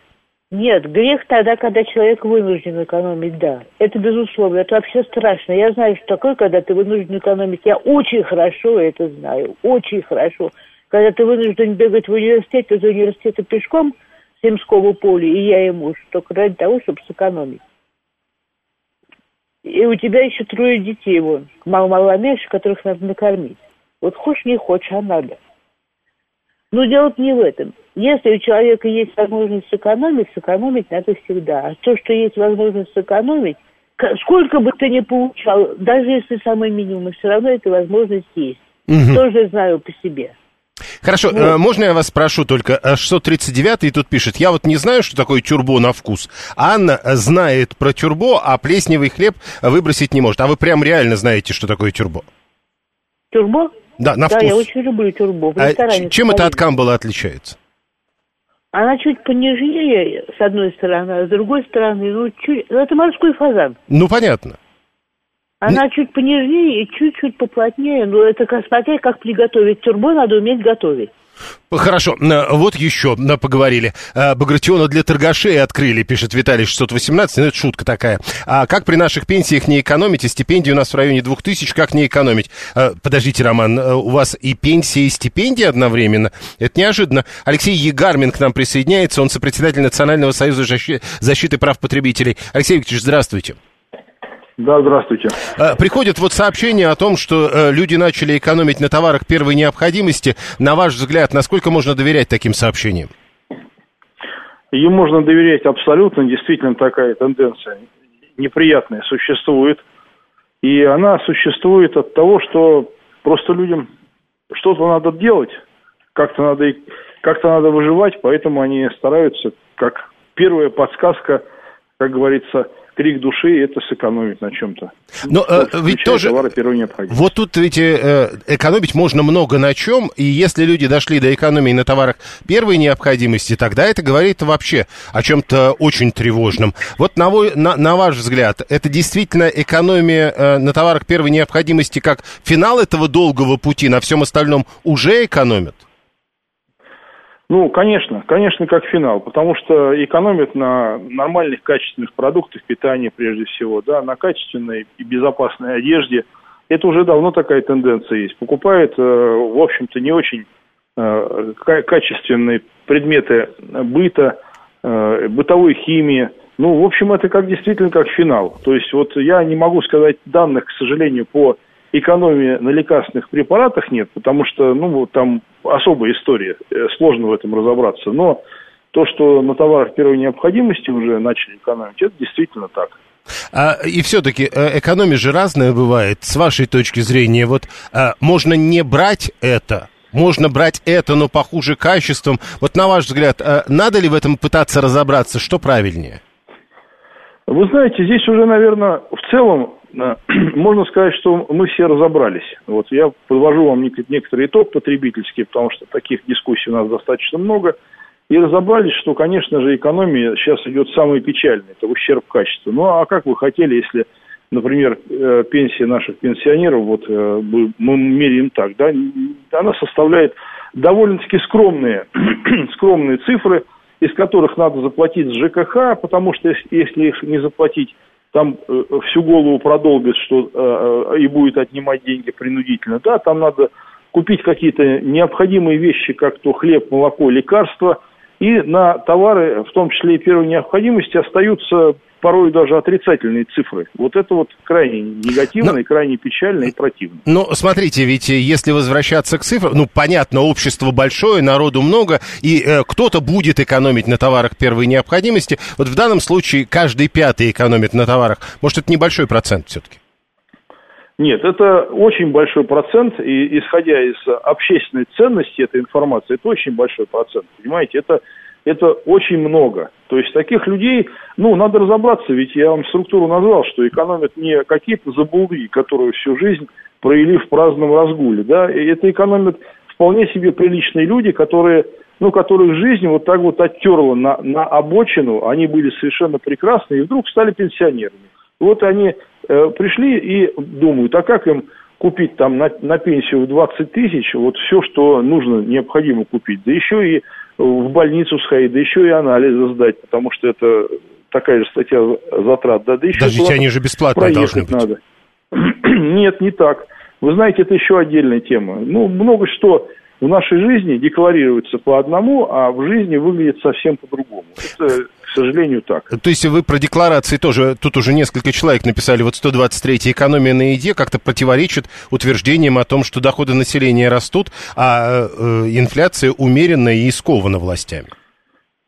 Нет, грех тогда, когда человек вынужден экономить, да. Это безусловно, это вообще страшно. Я знаю, что такое, когда ты вынужден экономить. Я очень хорошо это знаю, очень хорошо. Когда ты вынужден бегать в университет, из университета пешком с Римского поля, и я и муж, только ради того, чтобы сэкономить. И у тебя еще трое детей, вон, мало-мало меньше, которых надо накормить. Вот хочешь, не хочешь, а надо. Но дело не в этом. Если у человека есть возможность сэкономить, сэкономить надо всегда. А то, что есть возможность сэкономить, сколько бы ты ни получал, даже если самый минимум, все равно эта возможность есть. Мгм. Тоже знаю по себе. Хорошо, э, можно я вас спрошу только, э, 639 тут пишет, я вот не знаю, что такое тюрбо на вкус. Анна э, знает про тюрбо, а плесневый хлеб выбросить не может. А вы прям реально знаете, что такое тюрбо? Тюрбо? Да, на да, вкус. я очень люблю тюрбо. В А ресторане чем это от камбала отличается? Она чуть понежнее, с одной стороны, а с другой стороны, ну, чуть... ну, это морской фазан. Ну, понятно. Она чуть понежнее и чуть-чуть поплотнее. Но это смотреть, как приготовить. Тюрбо надо уметь готовить. Хорошо, э, вот еще э, поговорили. Э, Багратиона для торгашей открыли, пишет Виталий 618, ну это шутка такая. А как при наших пенсиях не экономить, и стипендии у нас в районе 2000, как не экономить? Подождите, Роман, у вас и пенсия, и стипендии одновременно? Это неожиданно. Алексей Егармин к нам присоединяется, он сопредседатель Национального союза защи- защиты прав потребителей. Алексей Викторович, здравствуйте. Да, здравствуйте. Э, Приходят вот сообщения о том, что э, люди начали экономить на товарах первой необходимости. На ваш взгляд, насколько можно доверять таким сообщениям? Им можно доверять абсолютно, действительно такая тенденция неприятная существует. И она существует от того, что просто людям что-то надо делать, как-то надо, как-то надо выживать, поэтому они стараются, как первая подсказка, как говорится, крик души, это сэкономить на чем-то. Но э, ведь тоже... товары первой необходимости. Вот тут ведь э, экономить можно много на чем, и если люди дошли до экономии на товарах первой необходимости, тогда это говорит вообще о чем-то очень тревожном. Вот на, вой- на, на ваш взгляд, это действительно экономия э, на товарах первой необходимости как финал этого долгого пути, на всем остальном уже экономят? Ну, конечно, конечно, как финал, потому что экономят на нормальных качественных продуктах питания прежде всего, да, на качественной и безопасной одежде. Это уже давно такая тенденция есть. Покупают, э, в общем-то, не очень э, ка- качественные предметы быта, э, бытовой химии. Ну, в общем, это как действительно как финал. То есть вот я не могу сказать данных, к сожалению, по экономии на лекарственных препаратах нет, потому что, ну, вот там особая история, э, сложно в этом разобраться. Но то, что на товарах первой необходимости уже начали экономить, это действительно так. А, и все-таки э, экономия же разная бывает. С вашей точки зрения, вот а, можно не брать это, можно брать это, но похуже качеством. Вот на ваш взгляд, а, надо ли в этом пытаться разобраться, что правильнее? Вы знаете, здесь уже, наверное, в целом можно сказать, что мы все разобрались. Вот я подвожу вам нек- некоторый итог потребительский, потому что таких дискуссий у нас достаточно много. И разобрались, что, конечно же, экономия сейчас идет самая печальная, это ущерб качеству. Ну, а как вы хотели, если, например, э, пенсия наших пенсионеров, вот э, мы меряем так, да, она составляет довольно-таки скромные, скромные цифры, из которых надо заплатить с ЖКХ, потому что если их не заплатить, там э, всю голову продолбит, что э, э, и будет отнимать деньги принудительно. Да, там надо купить какие-то необходимые вещи, как то хлеб, молоко, лекарства, и на товары, в том числе и первой необходимости, остаются порой даже отрицательные цифры. Вот это вот крайне негативно но, и крайне печально и противно. Но смотрите, ведь если возвращаться к цифрам, ну, понятно, общество большое, народу много, и э, кто-то будет экономить на товарах первой необходимости. Вот в данном случае каждый пятый экономит на товарах. Может, это небольшой процент все-таки? Нет, это очень большой процент, и исходя из общественной ценности этой информации, это очень большой процент. Понимаете, это, это очень много. То есть таких людей, ну, надо разобраться, ведь я вам структуру назвал, что экономят не какие-то забулды, которые всю жизнь провели в праздном разгуле, да, и это экономят вполне себе приличные люди, которые, ну, которых жизнь вот так вот оттерла на, на обочину, они были совершенно прекрасны и вдруг стали пенсионерами. Вот они э, пришли и думают, а как им купить там на, на пенсию в 20 тысяч вот все, что нужно, необходимо купить. Да еще и в больницу сходить, да еще и анализы сдать, потому что это такая же статья затрат. Да, да еще Подождите, они же бесплатно должны быть. Надо. Нет, не так. Вы знаете, это еще отдельная тема. Ну, много что в нашей жизни декларируется по одному, а в жизни выглядит совсем по-другому. Это, к сожалению, так. То есть вы про декларации тоже, тут уже несколько человек написали, вот 123 экономия на еде как-то противоречит утверждениям о том, что доходы населения растут, а э, инфляция умерена и скована властями.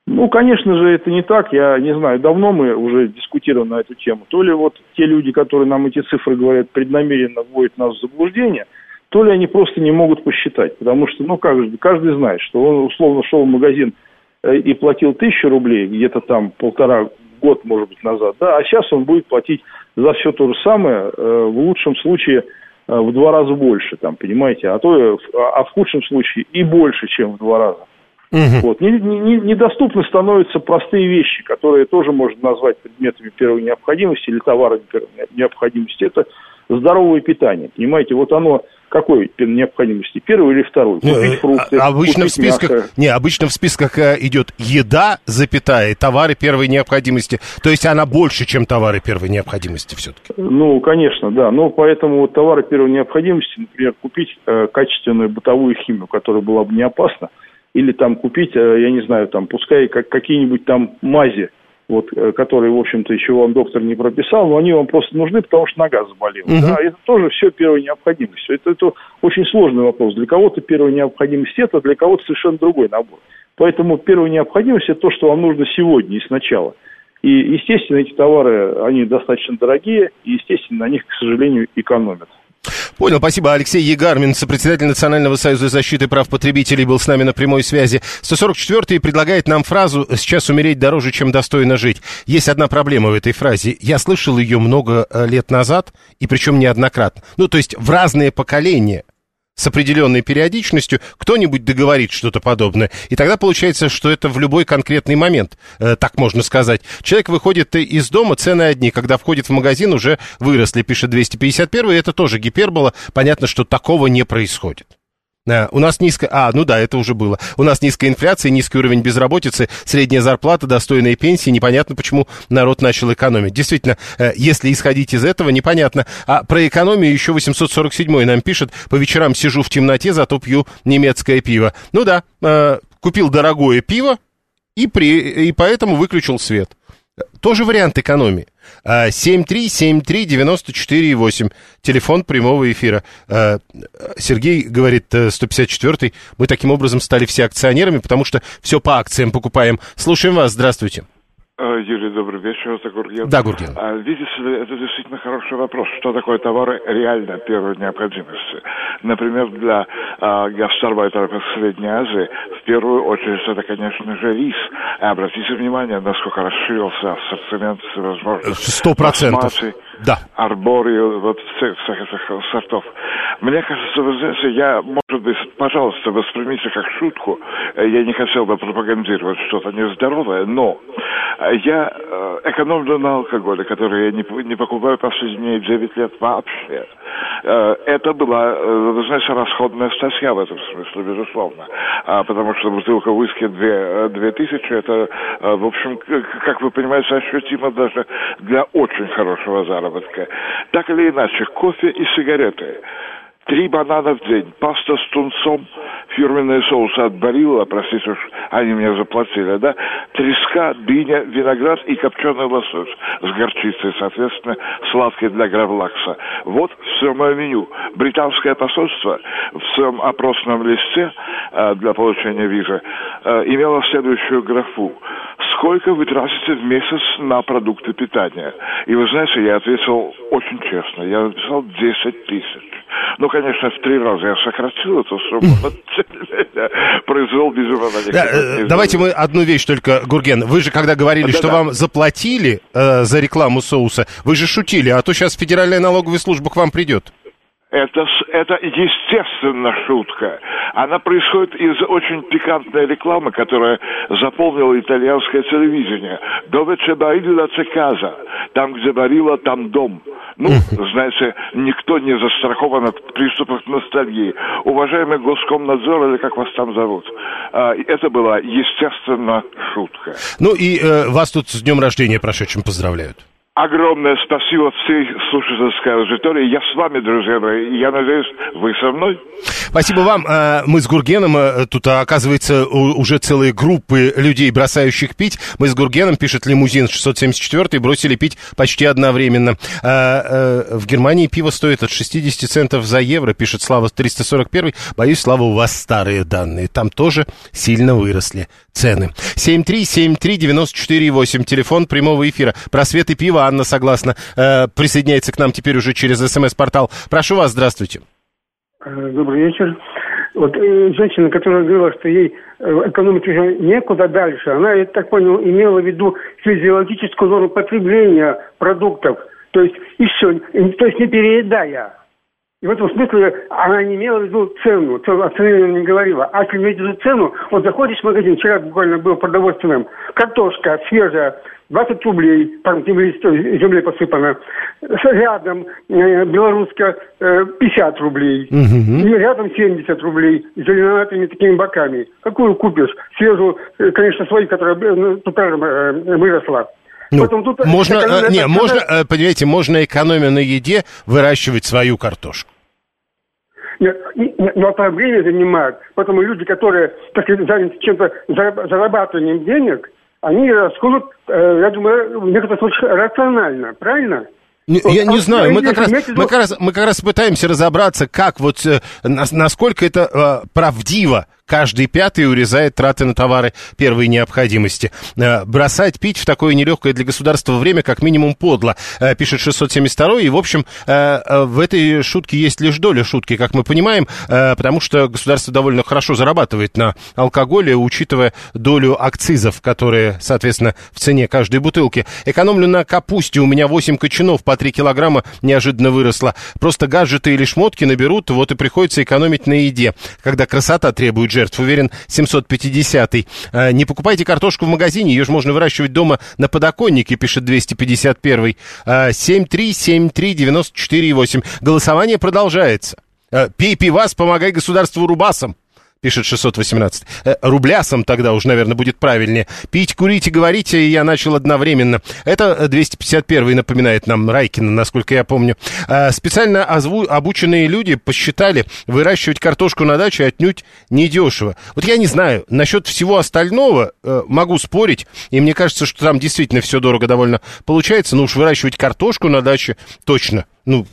Ну, конечно же, это не так. Я не знаю, давно мы уже дискутируем на эту тему. То ли вот те люди, которые нам эти цифры говорят, преднамеренно вводят нас в заблуждение – то ли они просто не могут посчитать. Потому что, ну, как же, каждый знает, что он условно шел в магазин э, и платил тысячу рублей, где-то там полтора год, может быть, назад, да, а сейчас он будет платить за все то же самое, э, в лучшем случае э, в два раза больше, там, понимаете, а то, а в худшем случае и больше, чем в два раза. Угу. Вот. Не, не, недоступны становятся простые вещи, которые тоже можно назвать предметами первой необходимости или товарами первой необходимости. Это здоровое питание. Понимаете, вот оно какой необходимости? Первый или второй? Купить э, фрукты, а, обычно купить в списках, мясо. Не, обычно в списках э, идет еда, запятая, товары первой необходимости. То есть она больше, чем товары первой необходимости все-таки. Ну, конечно, да. Но поэтому вот товары первой необходимости, например, купить э, качественную бытовую химию, которая была бы не опасна, или там купить, э, я не знаю, там, пускай как, какие-нибудь там мази, вот, э, которые, в общем-то, еще вам доктор не прописал, но они вам просто нужны, потому что нога заболела. Угу. Да? Это тоже все первая необходимость. Это, это очень сложный вопрос. Для кого-то первая необходимость это, для кого-то совершенно другой набор. Поэтому первая необходимость это то, что вам нужно сегодня и сначала. И, естественно, эти товары, они достаточно дорогие, и, естественно, на них, к сожалению, экономят. Понял, спасибо. Алексей Егармин, сопредседатель Национального союза защиты прав потребителей, был с нами на прямой связи. 144-й предлагает нам фразу «сейчас умереть дороже, чем достойно жить». Есть одна проблема в этой фразе. Я слышал ее много э, лет назад, и причем неоднократно. Ну, то есть в разные поколения – с определенной периодичностью кто-нибудь договорит что-то подобное. И тогда получается, что это в любой конкретный момент, э, так можно сказать. Человек выходит из дома, цены одни. Когда входит в магазин, уже выросли, пишет 251. И это тоже гипербола. Понятно, что такого не происходит. У нас низкая... А, ну да, это уже было. У нас низкая инфляция, низкий уровень безработицы, средняя зарплата, достойные пенсии. Непонятно, почему народ начал экономить. Действительно, э, если исходить из этого, непонятно. А про экономию еще 847 нам пишет. По вечерам сижу в темноте, зато пью немецкое пиво. Ну да, э, купил дорогое пиво и, при... и поэтому выключил свет. Тоже вариант экономии. 7373948, а, телефон прямого эфира. А, Сергей говорит, 154-й, э, мы таким образом стали все акционерами, потому что все по акциям покупаем. Слушаем вас, здравствуйте. Э, Юрий, добрый вечер, это Гурген. Да, Гурген. А, видите это действительно хороший вопрос. Что такое товары реально первой необходимости? Например, для а, гастарбайтеров из Средней Азии в первую очередь это, конечно же, рис. И обратите внимание, насколько расширился ассортимент возможностей. Сто процентов. Да. Арборию, вот всех, всех этих сортов. Мне кажется, вы знаете, я, может быть, пожалуйста, воспримите как шутку. Я не хотел бы пропагандировать что-то нездоровое, но я э, экономлю на алкоголе, который я не, не покупаю последние 9 лет вообще. Э, это была, э, вы знаете, расходная статья в этом смысле, безусловно. А, потому что бутылка виски 2, 2000, это, в общем, как вы понимаете, ощутимо даже для очень хорошего заработка. Так или иначе, кофе и сигареты – Три банана в день, паста с тунцом, фирменные соусы от Барилла, простите уж, они мне заплатили, да, треска, дыня, виноград и копченый лосось с горчицей, соответственно, сладкий для гравлакса. Вот все мое меню. Британское посольство в своем опросном листе э, для получения визы э, имело следующую графу. Сколько вы тратите в месяц на продукты питания? И вы знаете, я ответил очень честно. Я написал 10 тысяч. Ну, конечно, в три раза я сократил эту сумму, произвел, да, э, Давайте мы одну вещь только, Гурген. Вы же, когда говорили, что вам заплатили э, за рекламу соуса, вы же шутили, а то сейчас Федеральная налоговая служба к вам придет. Это, это естественно шутка. Она происходит из очень пикантной рекламы, которая заполнила итальянское телевидение. Довече барилла цеказа. Там, где барила, там дом. Ну, знаете, никто не застрахован от приступов ностальгии. Уважаемый Госкомнадзор, или как вас там зовут, а, это была, естественно, шутка. Ну и э, вас тут с днем рождения прошедшим поздравляют. Огромное спасибо всей слушательской аудитории. Я с вами, друзья мои. Я надеюсь, вы со мной. Спасибо вам. Э, мы с Гургеном, э, тут оказывается уже целые группы людей, бросающих пить. Мы с Гургеном, пишет лимузин 674, бросили пить почти одновременно. Э, в Германии пиво стоит от 60 центов за евро, пишет Слава 341. Боюсь, Слава, у вас старые данные. Там тоже сильно выросли цены. 7373948, телефон прямого эфира. Просветы пива Анна согласна, присоединяется к нам теперь уже через СМС-портал. Прошу вас, здравствуйте. Э, добрый вечер. Вот э, женщина, которая говорила, что ей э, экономить уже некуда дальше, она, я так понял, имела в виду физиологическую норму потребления продуктов. То есть, все, то есть не переедая. И в этом смысле она не имела в виду цену, о цене не говорила. А если иметь в виду цену, вот заходишь в магазин, вчера буквально был продовольственным, картошка свежая, 20 рублей, там землей посыпано. Рядом э, белорусская э, 50 рублей. Угу. И рядом 70 рублей с зеленоватыми такими боками. Какую купишь? Свежую, э, конечно, свою, которая э, ну, тут э, выросла. Ну, Поэтому тут можно, э, не, можно, э, понимаете, можно экономя на еде выращивать свою картошку. Нет, но это время занимает. Поэтому люди, которые так сказать, заняты чем-то зарабатыванием денег, они расходуют, э, я думаю, в некоторых случаях рационально, правильно? Не, вот, я не а знаю, мы как, раз, мы, как раз, мы как раз пытаемся разобраться, как вот, э, насколько это э, правдиво каждый пятый урезает траты на товары первой необходимости. Э, бросать пить в такое нелегкое для государства время как минимум подло, э, пишет 672 и, в общем, э, в этой шутке есть лишь доля шутки, как мы понимаем, потому что государство довольно хорошо зарабатывает на алкоголе, учитывая долю акцизов, которые, соответственно, в цене каждой бутылки. Экономлю на капусте, у меня 8 кочанов по 3 килограмма неожиданно выросло. Просто гаджеты или шмотки наберут, вот и приходится экономить на еде, когда красота требует жертв, уверен 750-й. А, не покупайте картошку в магазине, ее же можно выращивать дома на подоконнике, пишет 251-й. 7373948. А, Голосование продолжается. А, пей пивас, помогай государству рубасам пишет 618. Э, рублясом тогда уже, наверное, будет правильнее. Пить, курить и говорить я начал одновременно. Это 251-й напоминает нам Райкина, насколько я помню. Э, специально озву- обученные люди посчитали, выращивать картошку на даче отнюдь недешево. Вот я не знаю, насчет всего остального э, могу спорить, и мне кажется, что там действительно все дорого довольно получается, но уж выращивать картошку на даче точно – ну,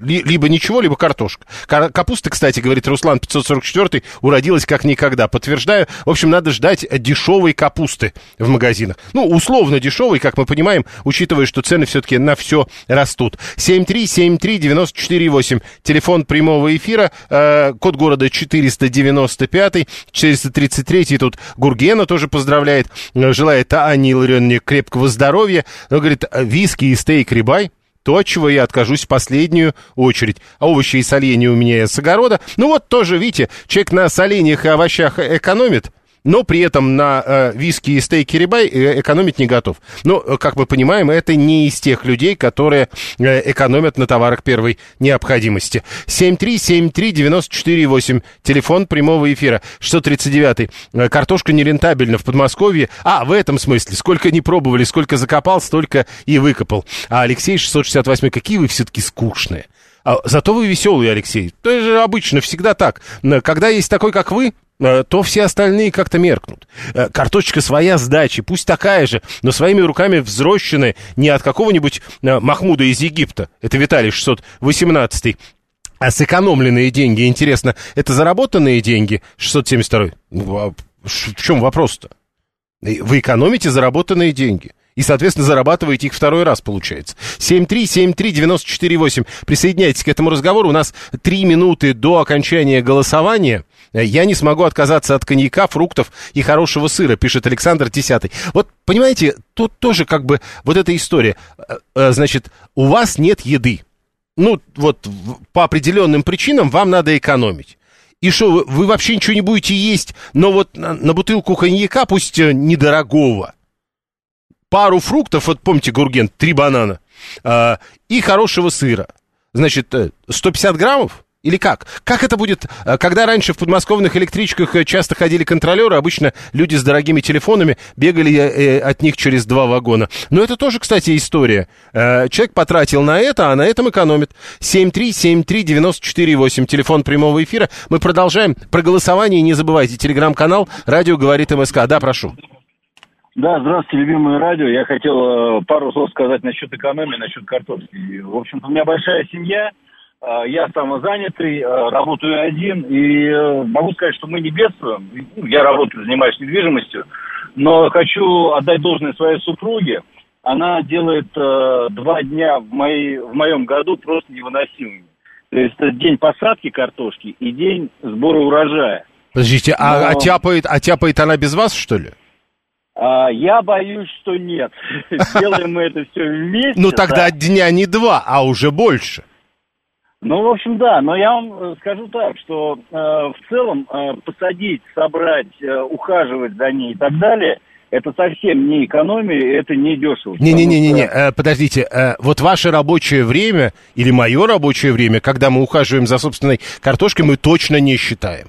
ли, либо ничего, либо картошка. Капуста, кстати, говорит Руслан 544, уродилась как никогда. Подтверждаю. В общем, надо ждать дешевой капусты в магазинах. Ну, условно дешевой, как мы понимаем, учитывая, что цены все-таки на все растут. 7373948. Телефон прямого эфира. Э, код города 495. 433. Тут Гургена тоже поздравляет. Желает Анне Илларионовне крепкого здоровья. Он говорит, виски и стейк рибай то, от чего я откажусь в последнюю очередь. А овощи и соленья у меня с огорода. Ну вот тоже, видите, человек на соленьях и овощах экономит, но при этом на э, виски и стейки рибай э, экономить не готов. Но, э, как мы понимаем, это не из тех людей, которые э, экономят на товарах первой необходимости. 7373948, телефон прямого эфира, 639 э, Картошка нерентабельна в Подмосковье. А, в этом смысле, сколько не пробовали, сколько закопал, столько и выкопал. А Алексей 668, какие вы все-таки скучные. А, зато вы веселый, Алексей. Это же обычно всегда так. Когда есть такой, как вы, то все остальные как-то меркнут. Э, картошечка своя с дачи, пусть такая же, но своими руками взрощенная не от какого-нибудь э, Махмуда из Египта, это Виталий 618 а сэкономленные деньги, интересно, это заработанные деньги? 672 а в чем вопрос-то? Вы экономите заработанные деньги. И, соответственно, зарабатываете их второй раз, получается. 7373948. Присоединяйтесь к этому разговору. У нас три минуты до окончания голосования. Я не смогу отказаться от коньяка, фруктов и хорошего сыра, пишет Александр Десятый. Вот, понимаете, тут тоже как бы вот эта история. Э, э, значит, у вас нет еды ну, вот по определенным причинам вам надо экономить. И что, вы вообще ничего не будете есть, но вот на, на бутылку коньяка, пусть э, недорогого, пару фруктов, вот помните, Гурген, три банана, э, и хорошего сыра. Значит, 150 э, граммов, или как? Как это будет, э, когда раньше в подмосковных электричках э, часто ходили контролеры, обычно люди с дорогими телефонами бегали э, от них через два вагона. Но это тоже, кстати, история. Человек потратил на это, а на этом экономит. 7373948, телефон прямого эфира. Мы продолжаем. Про голосование не забывайте. Телеграм-канал «Радио говорит МСК». Да, прошу. Да, здравствуйте, любимое радио. Я хотел пару слов сказать насчет экономии, насчет картошки. В общем-то, у меня большая семья – я самозанятый, э, работаю один, и э, могу сказать, что мы не бедствуем. Ну, я работаю, занимаюсь недвижимостью, но хочу отдать должное своей супруге. Она делает два дня в, моей, в моем году просто невыносимыми. То есть это день посадки картошки и день сбора урожая. Подождите, а, но... а, тяпает, а тяпает она без вас, что ли? А, я боюсь, что нет. Делаем мы это все вместе. Ну тогда дня не два, а уже больше. Ну, в общем, да, но я вам э, скажу так, что э, в целом э, посадить, собрать, э, ухаживать за ней и так далее, это совсем не экономия, это не дешево. Не-не-не-не, что... э, подождите, э, вот ваше рабочее время или мое рабочее время, когда мы ухаживаем за собственной картошкой, мы точно не считаем.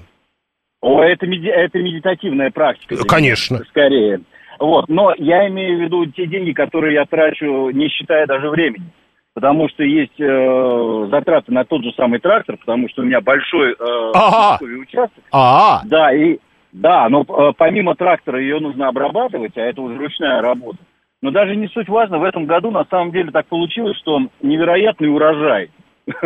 О, это, меди... это медитативная практика. Конечно. Скорее. Вот, но я имею в виду те деньги, которые я трачу, не считая даже времени потому что есть э, затраты на тот же самый трактор, потому что у меня большой э, ага. участок. А-а. Да, и да, но э, помимо трактора ее нужно обрабатывать, а это уже ручная работа. Но даже не суть важно, в этом году на самом деле так получилось, что невероятный урожай.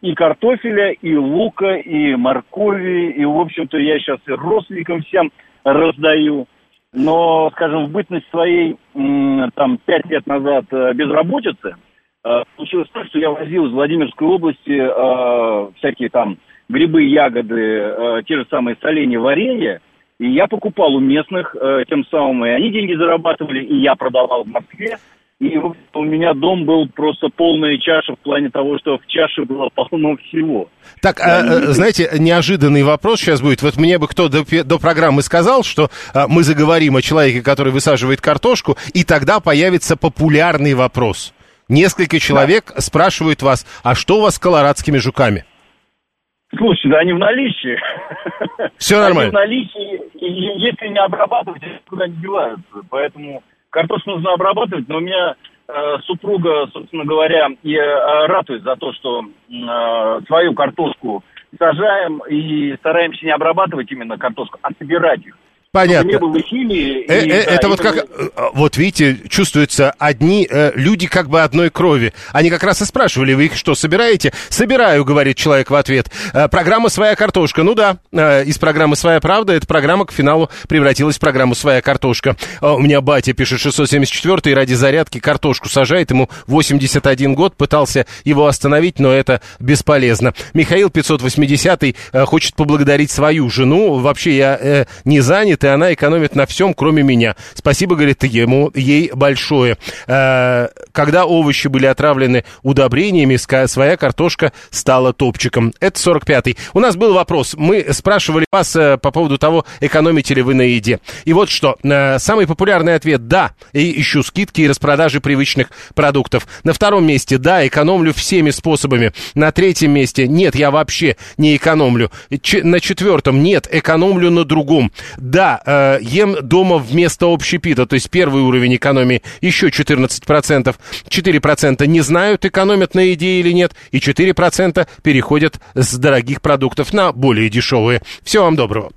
И картофеля, и лука, и моркови, и, в общем-то, я сейчас и родственникам всем раздаю. Но, скажем, в бытность своей, там, пять лет назад э, безработицы, Э, получилось так, что я возил из Владимирской области э, всякие там грибы, ягоды, э, те же самые соленья, варенье, и я покупал у местных э, тем самым, и они деньги зарабатывали, и я продавал в Москве. И у меня дом был просто полная чаша в плане того, что в чаше было полно всего. Так, а, знаете, неожиданный вопрос сейчас будет. Вот мне бы кто до, до программы сказал, что а, мы заговорим о человеке, который высаживает картошку, и тогда появится популярный вопрос. Несколько человек да. спрашивают вас, а что у вас с колорадскими жуками? Слушайте, да они в наличии. Все нормально. Они в наличии, и если не обрабатывать, они куда не деваются. Поэтому картошку нужно обрабатывать, но у меня э, супруга, собственно говоря, и э, ратует за то, что э, свою картошку сажаем и стараемся не обрабатывать именно картошку, а собирать их. Понятно. Не было химии. Э, и, э, да, это вот как, э, вот видите, чувствуется, одни э, люди как бы одной крови. Они как раз и спрашивали, вы их что, собираете? Собираю, говорит человек в ответ. Э, программа «Своя картошка». Ну да, э, из программы «Своя правда» эта программа к финалу превратилась в программу «Своя картошка». Э, у меня батя пишет 674 и ради зарядки картошку сажает, ему 81 год, пытался его остановить, но это бесполезно. Михаил 580 э, хочет поблагодарить свою жену. Вообще я э, не занят, и она экономит на всем, кроме меня. Спасибо, говорит, ему, ей большое. Э, когда овощи были отравлены удобрениями, своя картошка стала топчиком. Это 45-й. У нас был вопрос. Мы спрашивали вас э, по поводу того, экономите ли вы на еде. И вот что. Э, самый популярный ответ – да. И ищу скидки и распродажи привычных продуктов. На втором месте – да, экономлю всеми способами. На третьем месте – нет, я вообще не экономлю. Ч- на четвертом – нет, экономлю на другом. Э, ем дома вместо общепита, то есть первый уровень экономии еще 14%, 4% не знают, экономят на еде или нет, и 4% переходят с дорогих продуктов на более дешевые. Всего вам доброго.